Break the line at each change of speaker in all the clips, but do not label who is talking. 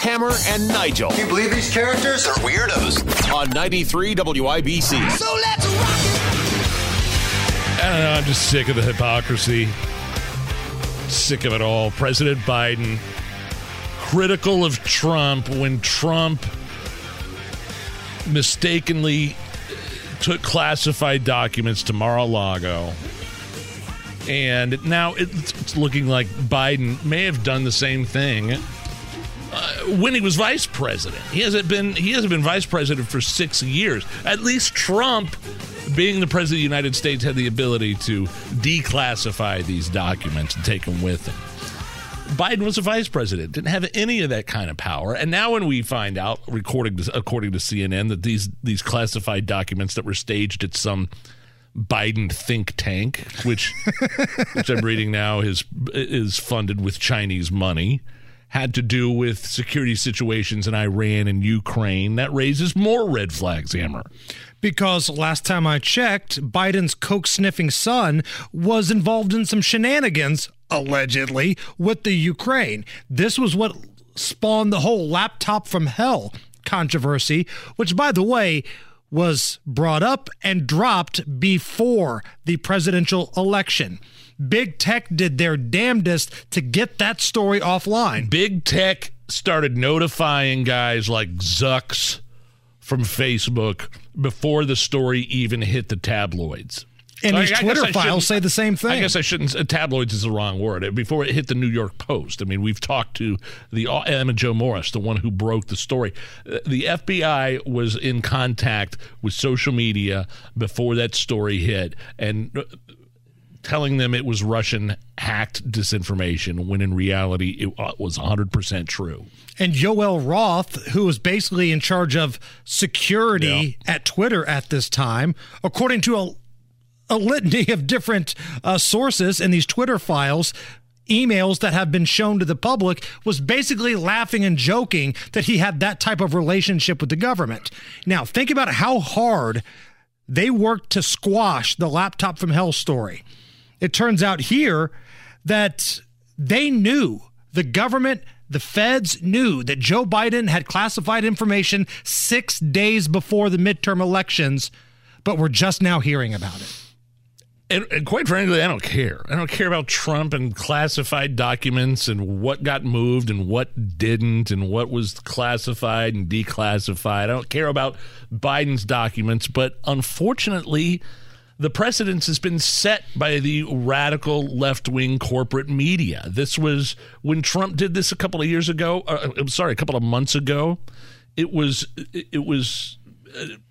Hammer and Nigel.
Can you believe these characters are
weirdos? On 93 WIBC.
So let's rock it!
I don't know. I'm just sick of the hypocrisy. Sick of it all. President Biden critical of Trump when Trump mistakenly took classified documents to Mar-a-Lago. And now it's looking like Biden may have done the same thing uh, when he was vice president. He hasn't been he hasn't been vice president for 6 years. At least Trump being the president of the United States had the ability to declassify these documents and take them with him. Biden was a vice president, didn't have any of that kind of power. And now, when we find out, according to, according to CNN, that these these classified documents that were staged at some Biden think tank, which which I'm reading now is is funded with Chinese money, had to do with security situations in Iran and Ukraine. That raises more red flags, Hammer.
Because last time I checked, Biden's coke sniffing son was involved in some shenanigans allegedly, with the Ukraine. This was what spawned the whole laptop from hell controversy, which, by the way, was brought up and dropped before the presidential election. Big tech did their damnedest to get that story offline.
Big tech started notifying guys like Zucks from Facebook before the story even hit the tabloids.
And these Twitter files say the same thing. I
guess I shouldn't. Uh, tabloids is the wrong word. Before it hit the New York Post, I mean, we've talked to the uh, Emma-Jo Morris, the one who broke the story. Uh, the FBI was in contact with social media before that story hit, and telling them it was Russian hacked disinformation when in reality it was 100% true.
And Yoel Roth, who was basically in charge of security yeah. at Twitter at this time, according to a a litany of different uh, sources in these Twitter files emails that have been shown to the public was basically laughing and joking that he had that type of relationship with the government. Now, think about how hard they worked to squash the laptop from hell story. It turns out here that they knew the government the feds knew that Joe Biden had classified information six days before the midterm elections, but we're just now hearing about it.
And, and, quite frankly, I don't care. I don't care about Trump and classified documents and what got moved and what didn't and what was classified and declassified. I don't care about Biden's documents, but unfortunately, the precedence has been set by the radical left wing corporate media. This was when Trump did this a couple of years ago. Uh, I'm sorry, a couple of months ago. It was it was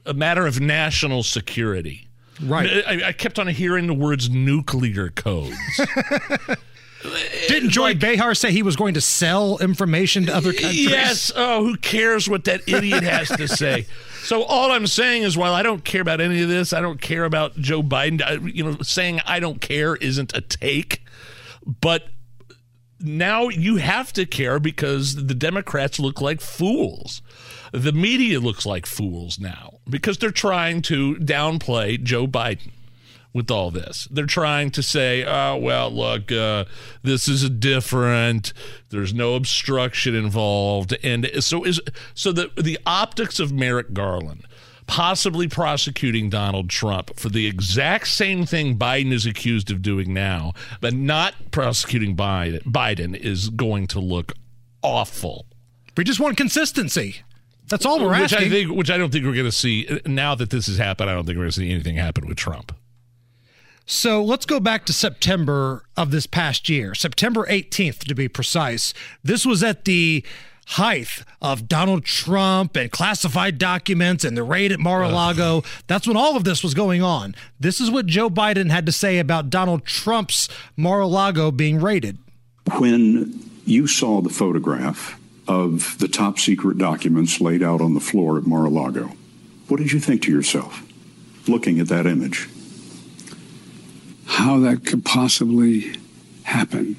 a matter of national security
Right.
I, I kept on hearing the words nuclear codes.
Didn't Joy like, Behar say he was going to sell information to other countries?
Yes. Oh, who cares what that idiot has to say? So all I'm saying is, while I don't care about any of this, I don't care about Joe Biden. I, you know, saying I don't care isn't a take, but now you have to care because the Democrats look like fools the media looks like fools now because they're trying to downplay Joe Biden with all this. They're trying to say, oh, well, look, uh, this is a different. There's no obstruction involved. And so is so the the optics of Merrick Garland possibly prosecuting Donald Trump for the exact same thing Biden is accused of doing now, but not prosecuting Biden, Biden is going to look awful.
We just want consistency. That's all we're
which
asking.
I think, which I don't think we're going to see now that this has happened. I don't think we're going to see anything happen with Trump.
So let's go back to September of this past year, September 18th to be precise. This was at the height of Donald Trump and classified documents and the raid at Mar a Lago. That's when all of this was going on. This is what Joe Biden had to say about Donald Trump's Mar a Lago being raided.
When you saw the photograph
of the top secret documents laid out on the floor at Mar a Lago, what did you think to yourself looking at that image?
How that could possibly happen,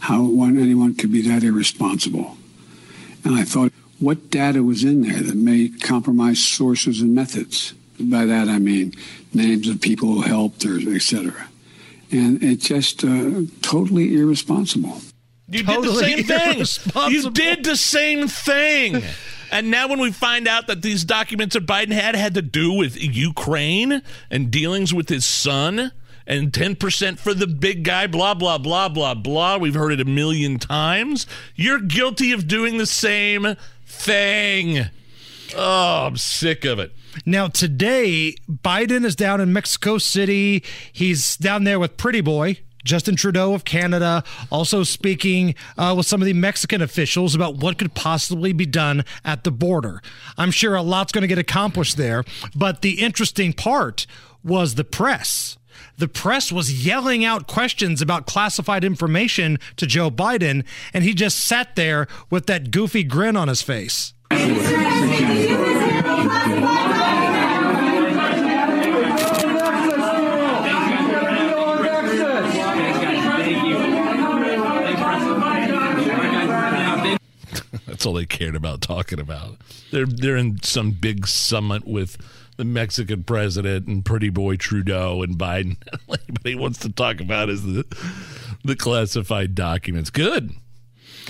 how one, anyone could be that irresponsible. And I thought, what data was in there that may compromise sources and methods? By that I mean names of people who helped, or etc. And it's just uh, totally irresponsible.
You
Totally
did the same thing. You did the same thing. And now, when we find out that these documents that Biden had had to do with Ukraine and dealings with his son and 10% for the big guy, blah, blah, blah, blah, blah, we've heard it a million times. You're guilty of doing the same thing. Oh, I'm sick of it.
Now, today, Biden is down in Mexico City. He's down there with Pretty Boy. Justin Trudeau of Canada, also speaking uh, with some of the Mexican officials about what could possibly be done at the border. I'm sure a lot's going to get accomplished there, but the interesting part was the press. The press was yelling out questions about classified information to Joe Biden, and he just sat there with that goofy grin on his face.
That's all they cared about talking about. They're they're in some big summit with the Mexican president and pretty boy Trudeau and Biden. All anybody wants to talk about is the the classified documents. Good.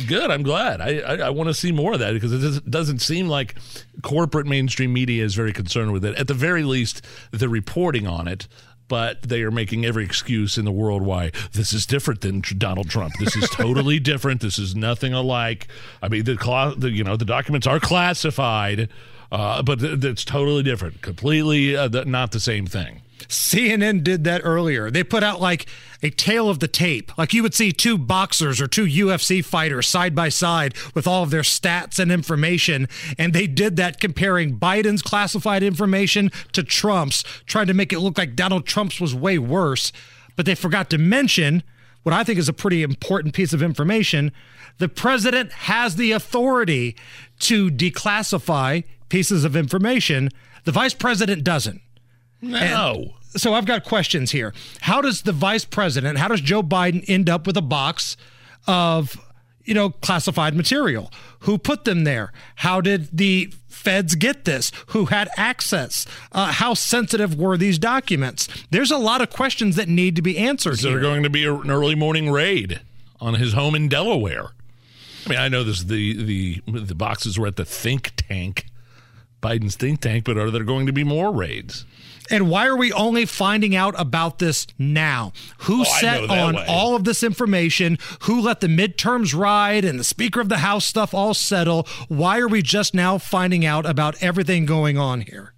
Good. I'm glad. I, I, I want to see more of that because it doesn't- seem like corporate mainstream media is very concerned with it. At the very least, they're reporting on it, but they are making every excuse in the world why this is different than Donald Trump. This is totally different. This is nothing alike. I mean, the, the you know the documents are classified, uh, but th- it's totally different. Completely uh, th- not the same thing.
CNN did that earlier. They put out like a tail of the tape. Like you would see two boxers or two UFC fighters side by side with all of their stats and information. And they did that comparing Biden's classified information to Trump's, trying to make it look like Donald Trump's was way worse. But they forgot to mention what I think is a pretty important piece of information. The president has the authority to declassify pieces of information. The vice president doesn't.
No.
So I've got questions here. How does the vice president, how does Joe Biden end up with a box of, you know, classified material? Who put them there? How did the feds get this? Who had access? Uh, how sensitive were these documents? There's a lot of questions that need to be answered
Is there
here.
going to be an early morning raid on his home in Delaware? I mean, I know this the the the boxes were at the think tank, Biden's think tank, but are there going to be more raids?
And why are we only finding out about this now? Who
Oh,
set on
way.
all of this information? Who let the midterms ride and the Speaker of the House stuff all settle? Why are we just now finding out about everything going on here?